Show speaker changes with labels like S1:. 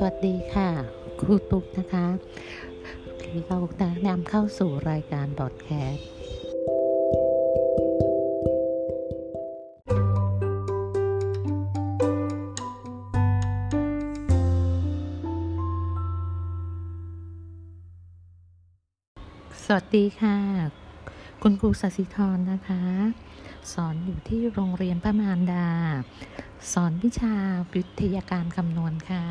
S1: สวัสดีค่ะครูตุ๊กนะคะ เราจะนำเข้าสู่รายการบอดแคสต์สวัสดีค่ะ คุณครูสัสิธรนะคะ สอนอยู่ที่โรงเรียนประมานดา สอนวิชาวิทยาการคำนวณค่ะ